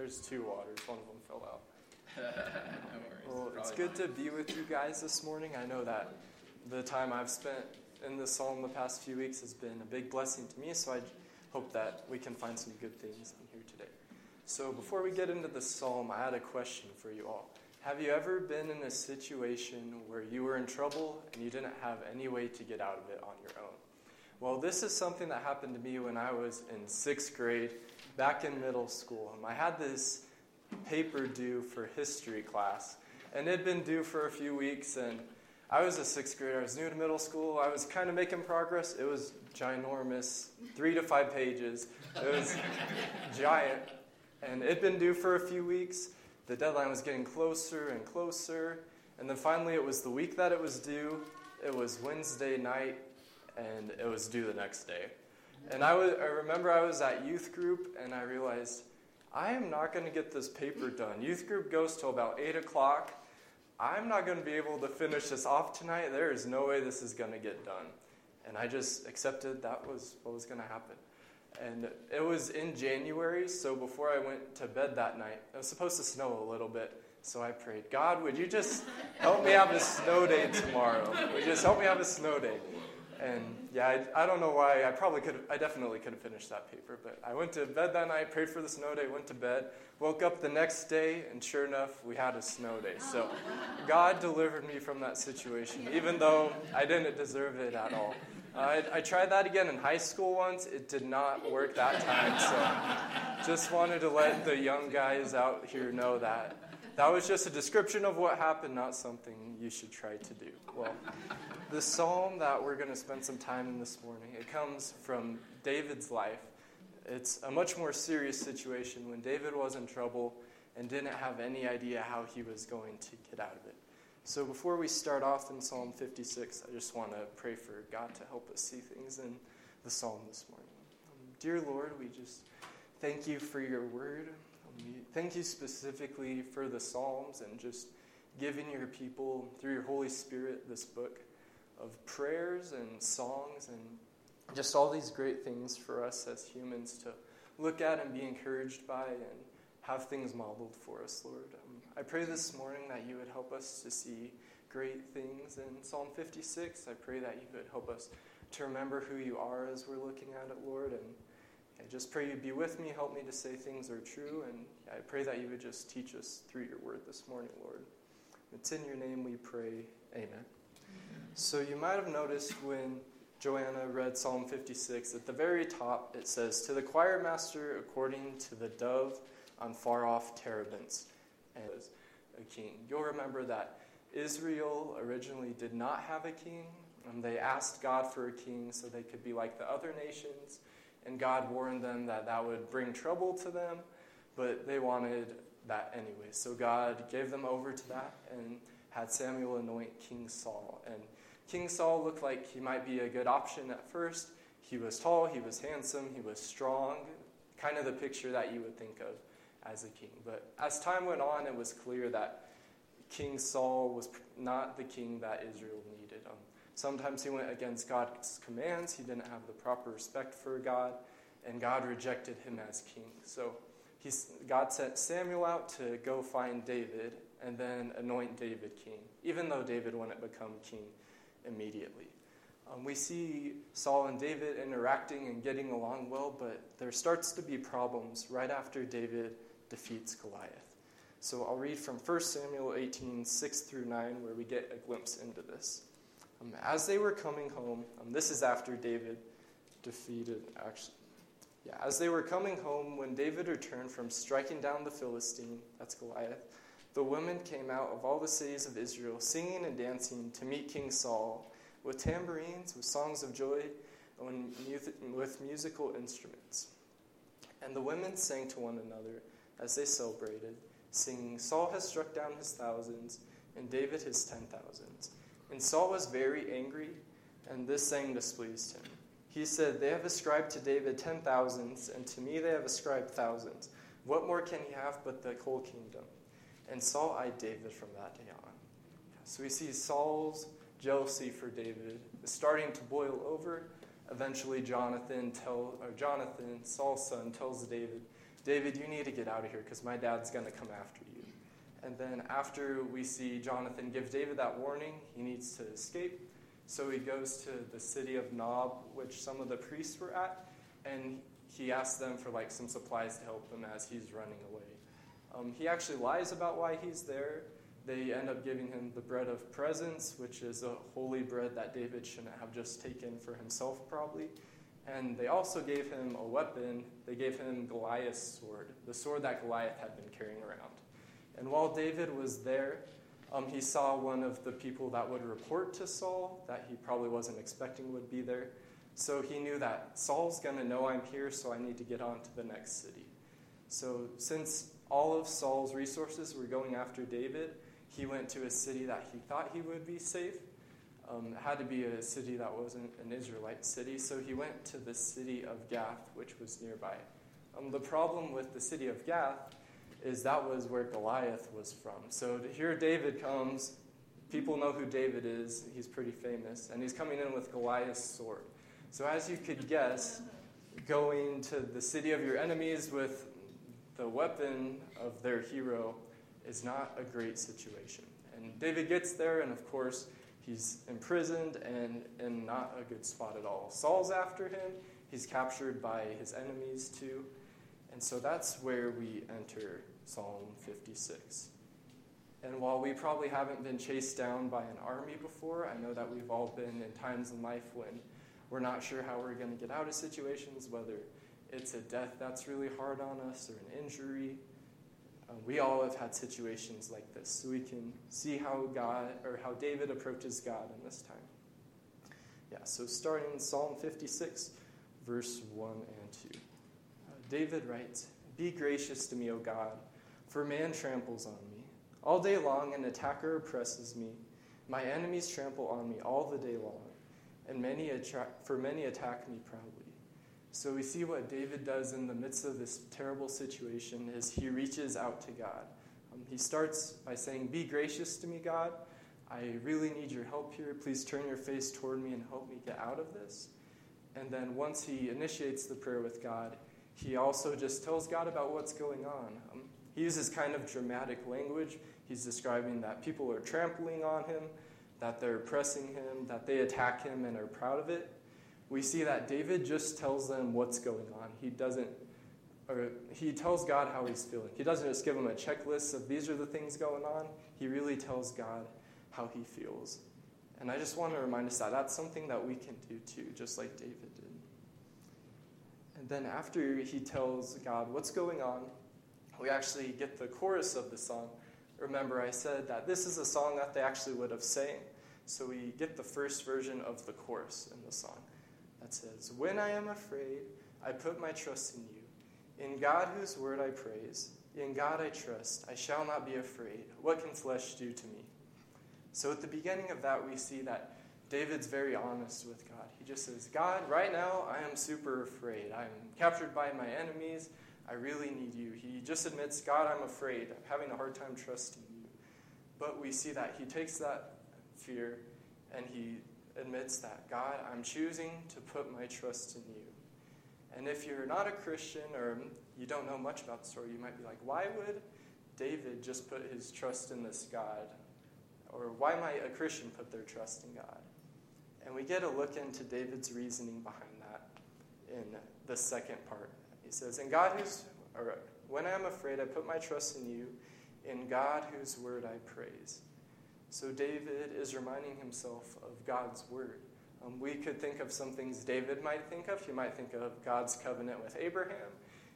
There's two waters. One of them fell out. no worries. Well, it's good to be with you guys this morning. I know that the time I've spent in the psalm the past few weeks has been a big blessing to me, so I hope that we can find some good things in here today. So, before we get into the psalm, I had a question for you all. Have you ever been in a situation where you were in trouble and you didn't have any way to get out of it on your own? Well, this is something that happened to me when I was in sixth grade, back in middle school. I had this paper due for history class, and it had been due for a few weeks, and I was a sixth grader. I was new to middle school. I was kind of making progress. It was ginormous, three to five pages. It was giant, and it'd been due for a few weeks. The deadline was getting closer and closer, and then finally it was the week that it was due. It was Wednesday night, and it was due the next day. And I, was, I remember I was at youth group, and I realized I am not going to get this paper done. Youth group goes till about 8 o'clock. I'm not going to be able to finish this off tonight. There is no way this is going to get done. And I just accepted that was what was going to happen. And it was in January, so before I went to bed that night, it was supposed to snow a little bit. So I prayed, God, would you just help me have a snow day tomorrow? Would you just help me have a snow day? And yeah, I, I don't know why. I probably could. I definitely could have finished that paper. But I went to bed that night, prayed for the snow day, went to bed, woke up the next day, and sure enough, we had a snow day. So God delivered me from that situation, even though I didn't deserve it at all. I, I tried that again in high school once. It did not work that time. So just wanted to let the young guys out here know that that was just a description of what happened, not something you should try to do. Well, the psalm that we're going to spend some time in this morning, it comes from David's life. It's a much more serious situation when David was in trouble and didn't have any idea how he was going to get out of it. So before we start off in Psalm 56, I just want to pray for God to help us see things in the psalm this morning. Um, dear Lord, we just thank you for your word. Um, thank you specifically for the Psalms and just giving your people, through your Holy Spirit, this book of prayers and songs and just all these great things for us as humans to look at and be encouraged by and have things modeled for us, Lord. Um, I pray this morning that you would help us to see great things in Psalm 56. I pray that you would help us to remember who you are as we're looking at it, Lord. And I just pray you'd be with me, help me to say things are true. And I pray that you would just teach us through your word this morning, Lord. It's in your name we pray. Amen. So you might have noticed when Joanna read Psalm 56, at the very top it says, To the choir master according to the dove on far off terebinths. As a king. You'll remember that Israel originally did not have a king. And they asked God for a king so they could be like the other nations. And God warned them that that would bring trouble to them, but they wanted that anyway. So God gave them over to that and had Samuel anoint King Saul. And King Saul looked like he might be a good option at first. He was tall, he was handsome, he was strong, kind of the picture that you would think of as a king. But as time went on, it was clear that King Saul was not the king that Israel needed. Um, sometimes he went against God's commands, he didn't have the proper respect for God, and God rejected him as king. So God sent Samuel out to go find David and then anoint David king, even though David wouldn't become king immediately. Um, we see Saul and David interacting and getting along well, but there starts to be problems right after David defeats Goliath. So I'll read from 1 Samuel 18, 6 through 9, where we get a glimpse into this. Um, as they were coming home, um, this is after David defeated, actually, yeah, as they were coming home, when David returned from striking down the Philistine, that's Goliath, the women came out of all the cities of Israel, singing and dancing to meet King Saul, with tambourines, with songs of joy, and with musical instruments. And the women sang to one another as they celebrated, singing, Saul has struck down his thousands, and David his ten thousands. And Saul was very angry, and this saying displeased him. He said, They have ascribed to David ten thousands, and to me they have ascribed thousands. What more can he have but the whole kingdom? And Saul eyed David from that day on. So we see Saul's jealousy for David is starting to boil over. Eventually, Jonathan tell, or Jonathan, Saul's son, tells David, David, you need to get out of here because my dad's going to come after you. And then after we see Jonathan give David that warning, he needs to escape. So he goes to the city of Nob, which some of the priests were at, and he asks them for like some supplies to help him as he's running away. Um, he actually lies about why he's there. They end up giving him the bread of presence, which is a holy bread that David shouldn't have just taken for himself, probably. And they also gave him a weapon. They gave him Goliath's sword, the sword that Goliath had been carrying around. And while David was there, um, he saw one of the people that would report to Saul that he probably wasn't expecting would be there. So he knew that Saul's going to know I'm here, so I need to get on to the next city. So since all of Saul's resources were going after David, he went to a city that he thought he would be safe. Um, it had to be a city that wasn't an Israelite city, so he went to the city of Gath, which was nearby. Um, the problem with the city of Gath is that was where Goliath was from. So here David comes. People know who David is. He's pretty famous. And he's coming in with Goliath's sword. So, as you could guess, going to the city of your enemies with the weapon of their hero is not a great situation. And David gets there, and of course, he's imprisoned and in not a good spot at all. Saul's after him, he's captured by his enemies too. And so that's where we enter Psalm 56. And while we probably haven't been chased down by an army before, I know that we've all been in times in life when we're not sure how we're going to get out of situations, whether it's a death that's really hard on us or an injury. Uh, we all have had situations like this, so we can see how God or how David approaches God in this time. Yeah, so starting in Psalm 56, verse 1 and 2. Uh, David writes, Be gracious to me, O God, for man tramples on me. All day long, an attacker oppresses me. My enemies trample on me all the day long, and many attra- for many attack me proudly. So we see what David does in the midst of this terrible situation is he reaches out to God. Um, he starts by saying, "Be gracious to me, God. I really need your help here. Please turn your face toward me and help me get out of this." And then once he initiates the prayer with God, he also just tells God about what's going on. Um, he uses kind of dramatic language. He's describing that people are trampling on him, that they're oppressing him, that they attack him and are proud of it we see that David just tells them what's going on. He doesn't, or he tells God how he's feeling. He doesn't just give them a checklist of these are the things going on. He really tells God how he feels. And I just want to remind us that that's something that we can do too, just like David did. And then after he tells God what's going on, we actually get the chorus of the song. Remember, I said that this is a song that they actually would have sang. So we get the first version of the chorus in the song that says, When I am afraid, I put my trust in you. In God, whose word I praise, in God I trust, I shall not be afraid. What can flesh do to me? So at the beginning of that, we see that David's very honest with God. He just says, God, right now I am super afraid. I'm captured by my enemies. I really need you. He just admits, God, I'm afraid. I'm having a hard time trusting you. But we see that he takes that fear and he admits that God, I'm choosing to put my trust in you. And if you're not a Christian or you don't know much about the story, you might be like, why would David just put his trust in this God? Or why might a Christian put their trust in God? And we get a look into David's reasoning behind that in the second part. He says, In God whose, or when I am afraid, I put my trust in you. In God whose word I praise. So David is reminding himself of God's word. Um, we could think of some things David might think of. He might think of God's covenant with Abraham.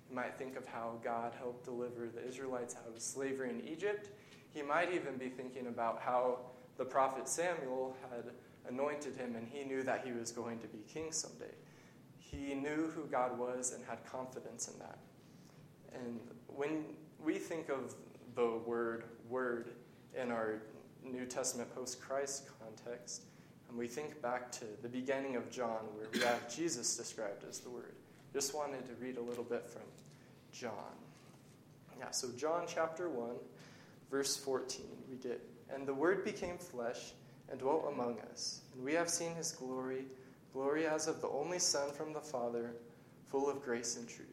He might think of how God helped deliver the Israelites out of slavery in Egypt. He might even be thinking about how the prophet Samuel had anointed him and he knew that he was going to be king someday. He knew who God was and had confidence in that. And when we think of the word word in our New Testament post Christ context, and we think back to the beginning of John, where we have Jesus described as the Word. Just wanted to read a little bit from John. Yeah, so John chapter 1, verse 14, we get, And the Word became flesh and dwelt among us, and we have seen his glory, glory as of the only Son from the Father, full of grace and truth.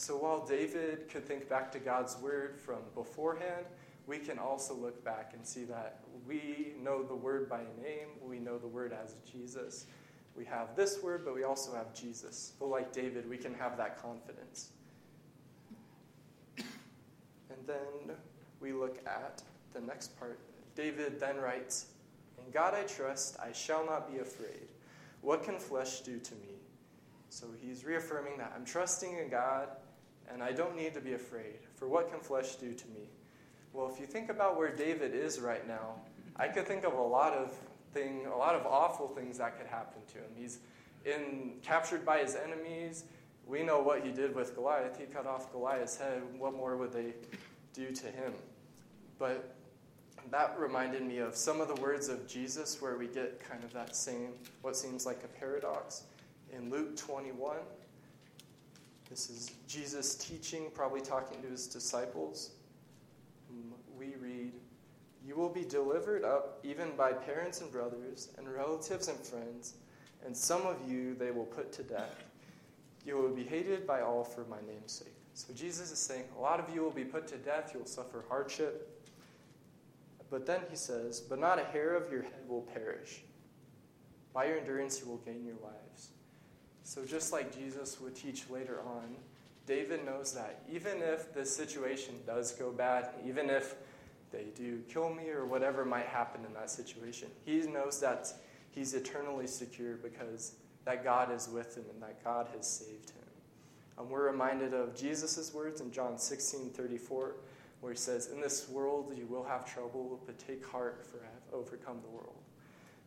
So while David could think back to God's word from beforehand, we can also look back and see that we know the word by name, we know the word as Jesus. We have this word, but we also have Jesus. So, like David, we can have that confidence. And then we look at the next part. David then writes, In God I trust, I shall not be afraid. What can flesh do to me? So he's reaffirming that I'm trusting in God and I don't need to be afraid. For what can flesh do to me? Well, if you think about where David is right now, I could think of a lot of thing, a lot of awful things that could happen to him. He's in captured by his enemies. We know what he did with Goliath. He cut off Goliath's head. What more would they do to him? But that reminded me of some of the words of Jesus where we get kind of that same, what seems like a paradox. In Luke 21, this is Jesus teaching, probably talking to his disciples. You will be delivered up even by parents and brothers, and relatives and friends, and some of you they will put to death. You will be hated by all for my name's sake. So Jesus is saying, A lot of you will be put to death, you will suffer hardship. But then he says, But not a hair of your head will perish. By your endurance, you will gain your lives. So, just like Jesus would teach later on, David knows that even if the situation does go bad, even if they do kill me or whatever might happen in that situation, he knows that he's eternally secure because that God is with him and that God has saved him. And we're reminded of Jesus' words in John 16 34 where he says, In this world you will have trouble, but take heart, for I have overcome the world.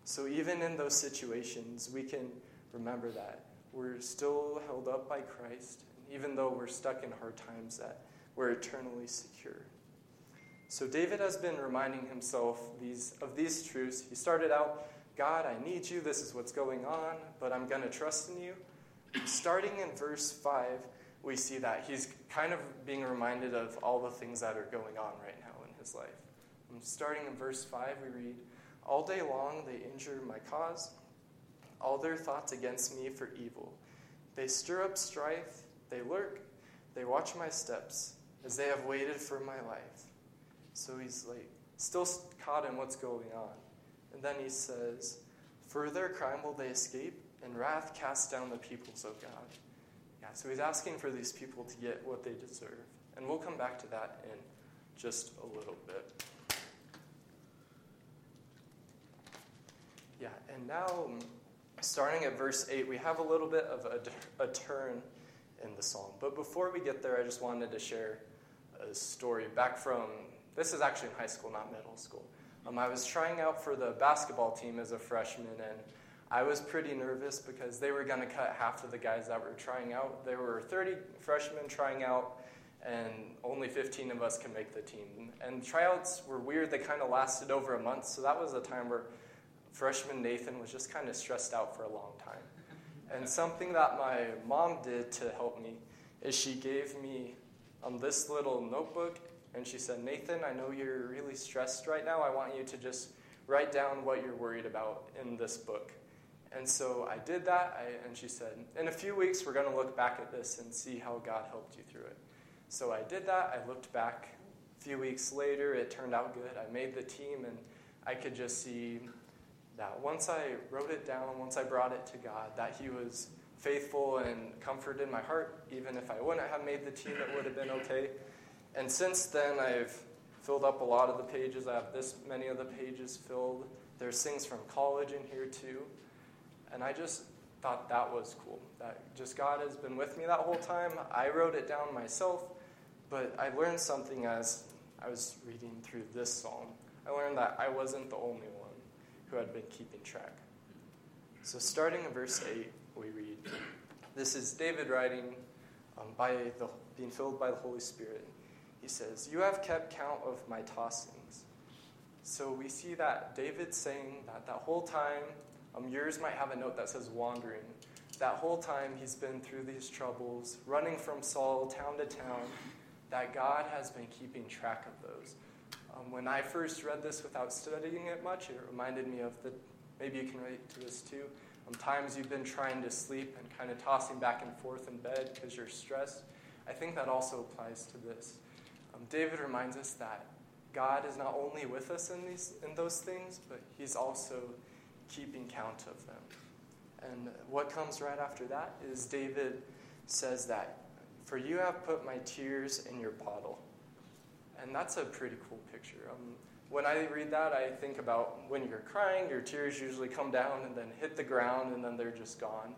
So even in those situations, we can remember that we're still held up by Christ, even though we're stuck in hard times, that we're eternally secure. So David has been reminding himself these, of these truths. He started out, God, I need you. This is what's going on, but I'm going to trust in you. Starting in verse 5, we see that he's kind of being reminded of all the things that are going on right now in his life. And starting in verse 5, we read, All day long they injure my cause, all their thoughts against me for evil. They stir up strife, they lurk, they watch my steps, as they have waited for my life. So he's like, still caught in what's going on. And then he says, For their crime will they escape, and wrath cast down the peoples of God. Yeah, so he's asking for these people to get what they deserve. And we'll come back to that in just a little bit. Yeah, and now, starting at verse 8, we have a little bit of a, a turn in the psalm. But before we get there, I just wanted to share a story back from this is actually in high school, not middle school. Um, I was trying out for the basketball team as a freshman, and I was pretty nervous because they were going to cut half of the guys that were trying out. There were 30 freshmen trying out, and only 15 of us can make the team. And tryouts were weird. They kind of lasted over a month, so that was a time where freshman Nathan was just kind of stressed out for a long time. And something that my mom did to help me is she gave me um, this little notebook, and she said, Nathan, I know you're really stressed right now. I want you to just write down what you're worried about in this book. And so I did that, I, and she said, In a few weeks, we're going to look back at this and see how God helped you through it. So I did that. I looked back. A few weeks later, it turned out good. I made the team, and I could just see that once I wrote it down, once I brought it to God, that He was faithful and comforted my heart. Even if I wouldn't have made the team, it would have been okay. And since then, I've filled up a lot of the pages. I have this many of the pages filled. There's things from college in here, too. And I just thought that was cool. That just God has been with me that whole time. I wrote it down myself, but I learned something as I was reading through this psalm. I learned that I wasn't the only one who had been keeping track. So, starting in verse 8, we read this is David writing um, by the, being filled by the Holy Spirit. He says, You have kept count of my tossings. So, we see that David saying that that whole time um, yours might have a note that says wandering. That whole time he's been through these troubles, running from Saul town to town, that God has been keeping track of those. Um, when I first read this without studying it much, it reminded me of the, maybe you can relate to this too, um, times you've been trying to sleep and kind of tossing back and forth in bed because you're stressed. I think that also applies to this. Um, David reminds us that God is not only with us in, these, in those things, but he's also keeping count of them. And what comes right after that is David says that, For you have put my tears in your bottle. And that's a pretty cool picture. Um, when I read that, I think about when you're crying, your tears usually come down and then hit the ground and then they're just gone.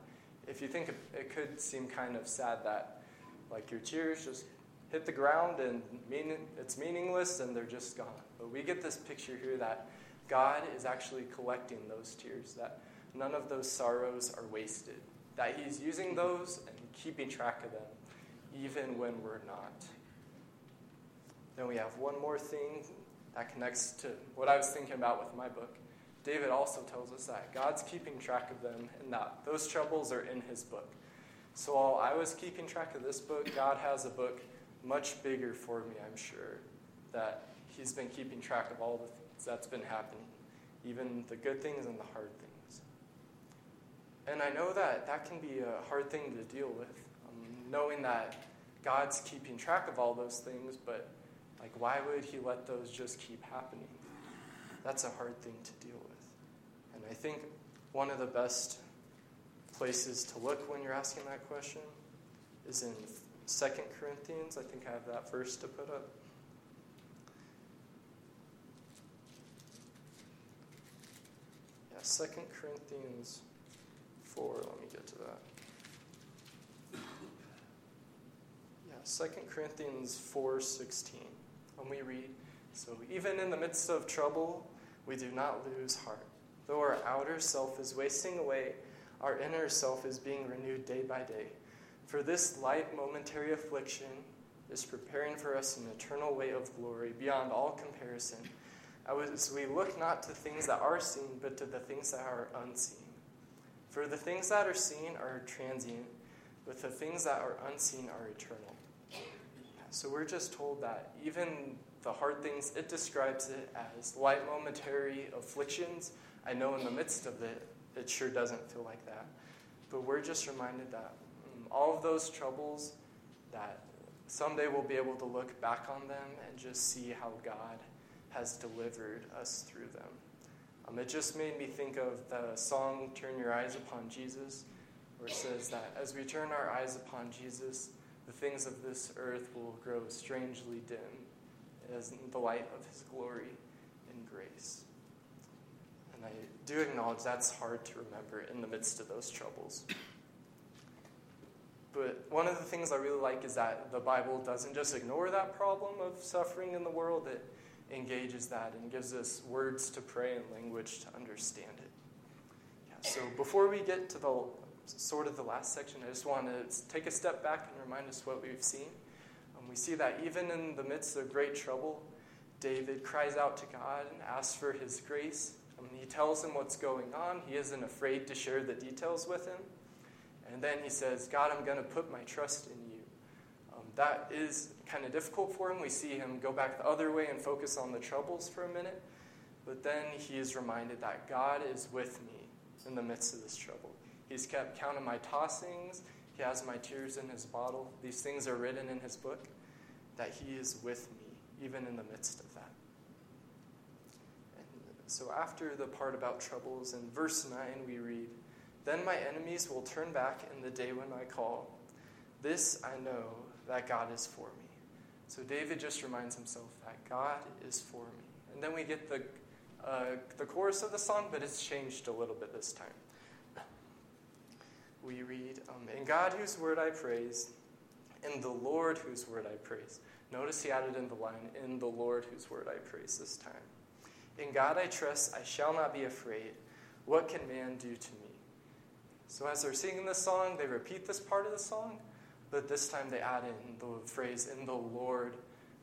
If you think it, it could seem kind of sad that, like, your tears just hit the ground and mean, it's meaningless and they're just gone. But we get this picture here that God is actually collecting those tears, that none of those sorrows are wasted, that He's using those and keeping track of them, even when we're not. Then we have one more thing that connects to what I was thinking about with my book. David also tells us that God's keeping track of them and that those troubles are in his book. So while I was keeping track of this book, God has a book much bigger for me, I'm sure, that he's been keeping track of all the things that's been happening, even the good things and the hard things. And I know that that can be a hard thing to deal with, um, knowing that God's keeping track of all those things, but like, why would he let those just keep happening? That's a hard thing to deal with. And I think one of the best places to look when you're asking that question is in Second Corinthians. I think I have that verse to put up. Yeah, Second Corinthians 4. Let me get to that. Yeah, Second Corinthians 4:16. And we read, "So even in the midst of trouble, we do not lose heart. Though our outer self is wasting away, our inner self is being renewed day by day." For this light momentary affliction is preparing for us an eternal way of glory beyond all comparison, as we look not to things that are seen, but to the things that are unseen. For the things that are seen are transient, but the things that are unseen are eternal. So we're just told that even the hard things, it describes it as light momentary afflictions. I know in the midst of it, it sure doesn't feel like that. But we're just reminded that all of those troubles, that someday we'll be able to look back on them and just see how God has delivered us through them. Um, it just made me think of the song Turn Your Eyes Upon Jesus, where it says that as we turn our eyes upon Jesus, the things of this earth will grow strangely dim as in the light of his glory and grace. And I do acknowledge that's hard to remember in the midst of those troubles. But one of the things I really like is that the Bible doesn't just ignore that problem of suffering in the world, it engages that and gives us words to pray and language to understand it. Yeah, so before we get to the sort of the last section, I just want to take a step back and remind us what we've seen. Um, we see that even in the midst of great trouble, David cries out to God and asks for his grace. Um, he tells him what's going on. He isn't afraid to share the details with him. And then he says, God, I'm going to put my trust in you. Um, that is kind of difficult for him. We see him go back the other way and focus on the troubles for a minute. But then he is reminded that God is with me in the midst of this trouble. He's kept count of my tossings. He has my tears in his bottle. These things are written in his book, that he is with me, even in the midst of that. And so, after the part about troubles, in verse 9, we read, then my enemies will turn back in the day when I call. This I know that God is for me. So David just reminds himself that God is for me. And then we get the, uh, the chorus of the song, but it's changed a little bit this time. We read, um, In God whose word I praise, in the Lord whose word I praise. Notice he added in the line, In the Lord whose word I praise this time. In God I trust, I shall not be afraid. What can man do to me? So as they're singing this song, they repeat this part of the song, but this time they add in the phrase, in the Lord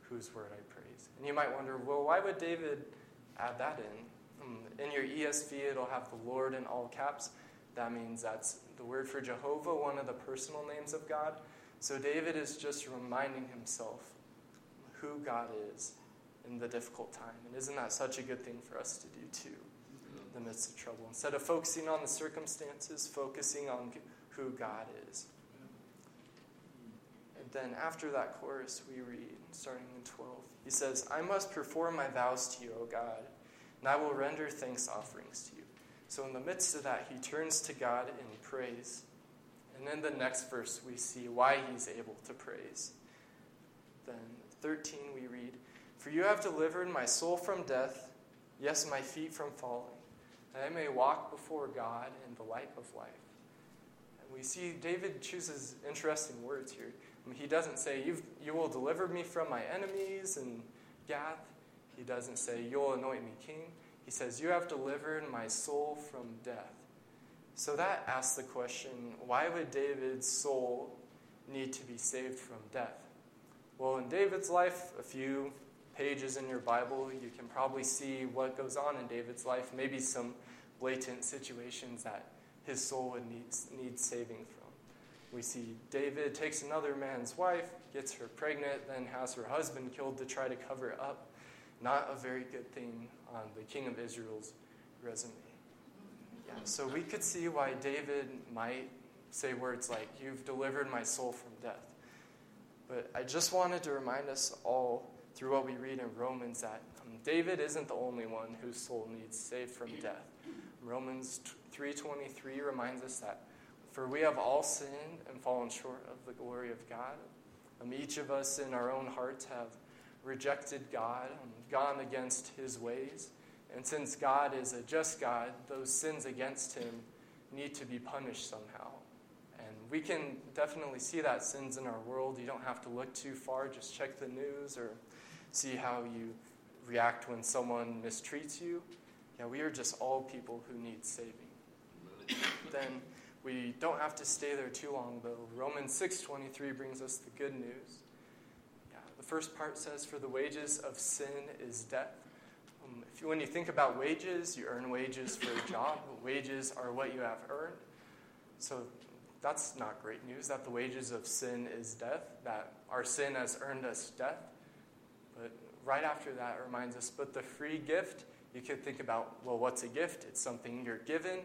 whose word I praise. And you might wonder, well, why would David add that in? Um, in your ESV, it'll have the Lord in all caps. That means that's the word for Jehovah, one of the personal names of God. So David is just reminding himself who God is in the difficult time. And isn't that such a good thing for us to do too? The midst of trouble. Instead of focusing on the circumstances, focusing on who God is. And then after that chorus, we read, starting in 12, he says, I must perform my vows to you, O God, and I will render thanks offerings to you. So in the midst of that, he turns to God in praise. And then the next verse, we see why he's able to praise. Then 13, we read, For you have delivered my soul from death, yes, my feet from falling, that I may walk before God in the light of life. And we see David chooses interesting words here. He doesn't say, You've, You will deliver me from my enemies and Gath. He doesn't say, You'll anoint me king. He says, You have delivered my soul from death. So that asks the question why would David's soul need to be saved from death? Well, in David's life, a few pages in your Bible, you can probably see what goes on in David's life, maybe some blatant situations that his soul would need, need saving from. We see David takes another man's wife, gets her pregnant, then has her husband killed to try to cover it up. Not a very good thing on the king of Israel's resume. Yeah, so we could see why David might say words like, You've delivered my soul from death. But I just wanted to remind us all through what we read in Romans that um, David isn't the only one whose soul needs saved from death. Romans 3:23 reminds us that for we have all sinned and fallen short of the glory of God. Um, each of us in our own hearts have rejected God, um, gone against his ways. And since God is a just God, those sins against him need to be punished somehow. We can definitely see that sins in our world. You don't have to look too far, just check the news or see how you react when someone mistreats you. Yeah, we are just all people who need saving. then we don't have to stay there too long though. Romans 6:23 brings us the good news. Yeah, the first part says for the wages of sin is death. Um, if you, when you think about wages, you earn wages for a job. wages are what you have earned. So that's not great news that the wages of sin is death, that our sin has earned us death. But right after that, it reminds us, but the free gift, you could think about, well, what's a gift? It's something you're given,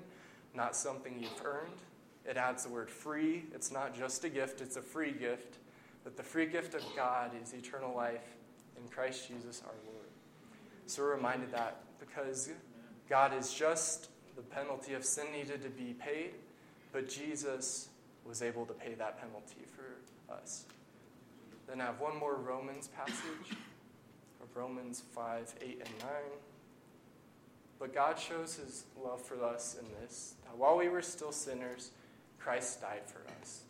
not something you've earned. It adds the word free. It's not just a gift, it's a free gift. But the free gift of God is eternal life in Christ Jesus our Lord. So we're reminded that because God is just, the penalty of sin needed to be paid, but Jesus was able to pay that penalty for us. Then I have one more Romans passage of Romans 5, 8, and 9. But God shows his love for us in this that while we were still sinners, Christ died for us.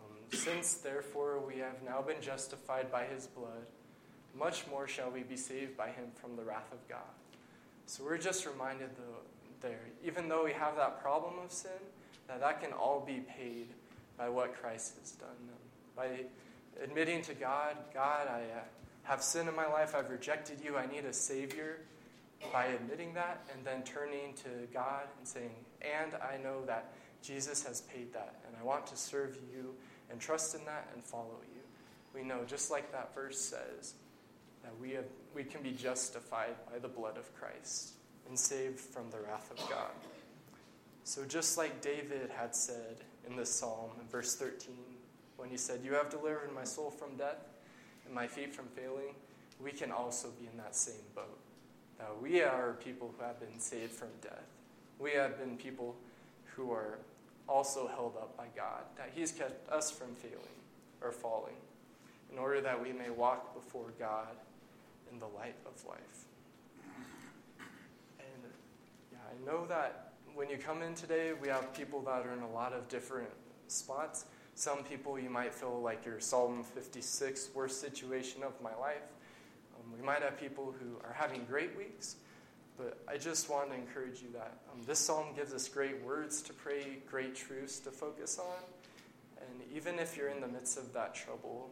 Um, since, therefore, we have now been justified by his blood, much more shall we be saved by him from the wrath of God. So we're just reminded though, there, even though we have that problem of sin, that that can all be paid by what Christ has done. By admitting to God, God, I uh, have sin in my life, I've rejected you, I need a Savior. By admitting that and then turning to God and saying, and I know that Jesus has paid that, and I want to serve you and trust in that and follow you. We know, just like that verse says, that we, have, we can be justified by the blood of Christ and saved from the wrath of God. So, just like David had said in this psalm, in verse 13, when he said, You have delivered my soul from death and my feet from failing, we can also be in that same boat. That we are people who have been saved from death. We have been people who are also held up by God, that He's kept us from failing or falling, in order that we may walk before God in the light of life. And yeah, I know that when you come in today, we have people that are in a lot of different spots. Some people you might feel like your Psalm 56 worst situation of my life. Um, we might have people who are having great weeks, but I just want to encourage you that um, this psalm gives us great words to pray, great truths to focus on. And even if you're in the midst of that trouble,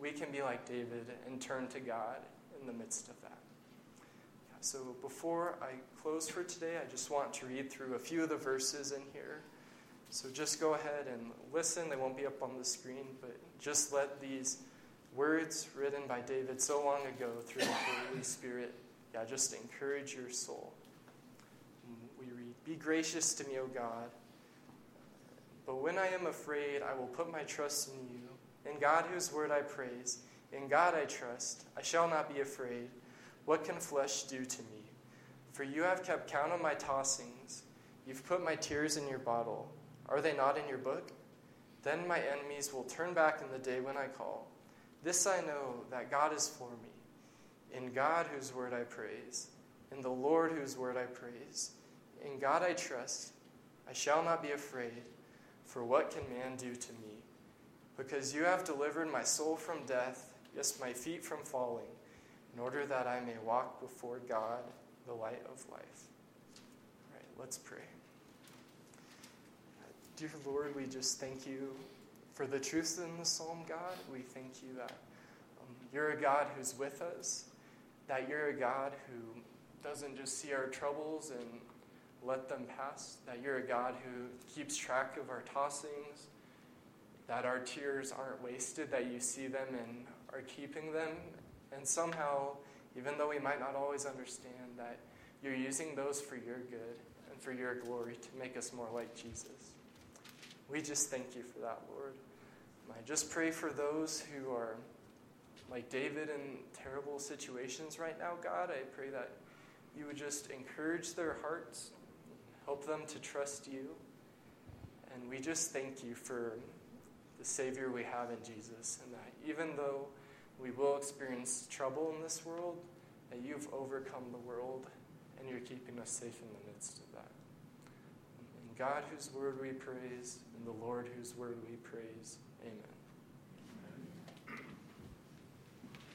we can be like David and turn to God in the midst of that. So before I close for today, I just want to read through a few of the verses in here. So just go ahead and listen. They won't be up on the screen, but just let these words written by David so long ago through the Holy Spirit, yeah, just encourage your soul. We read, Be gracious to me, O God. But when I am afraid, I will put my trust in you. In God whose word I praise, in God I trust, I shall not be afraid. What can flesh do to me? For you have kept count of my tossings. You've put my tears in your bottle. Are they not in your book? Then my enemies will turn back in the day when I call. This I know that God is for me. In God whose word I praise, in the Lord whose word I praise. In God I trust. I shall not be afraid, for what can man do to me? Because you have delivered my soul from death, yes, my feet from falling, in order that I may walk before God, the light of life. All right, let's pray. Dear Lord, we just thank you for the truths in the psalm, God. We thank you that um, you're a God who's with us, that you're a God who doesn't just see our troubles and let them pass, that you're a God who keeps track of our tossings, that our tears aren't wasted, that you see them and are keeping them, and somehow, even though we might not always understand, that you're using those for your good and for your glory to make us more like Jesus. We just thank you for that, Lord. I just pray for those who are like David in terrible situations right now, God. I pray that you would just encourage their hearts, help them to trust you. And we just thank you for the Savior we have in Jesus, and that even though we will experience trouble in this world, that you've overcome the world and you're keeping us safe in the midst of that. In God, whose word we praise, in the Lord, whose word we praise. Amen.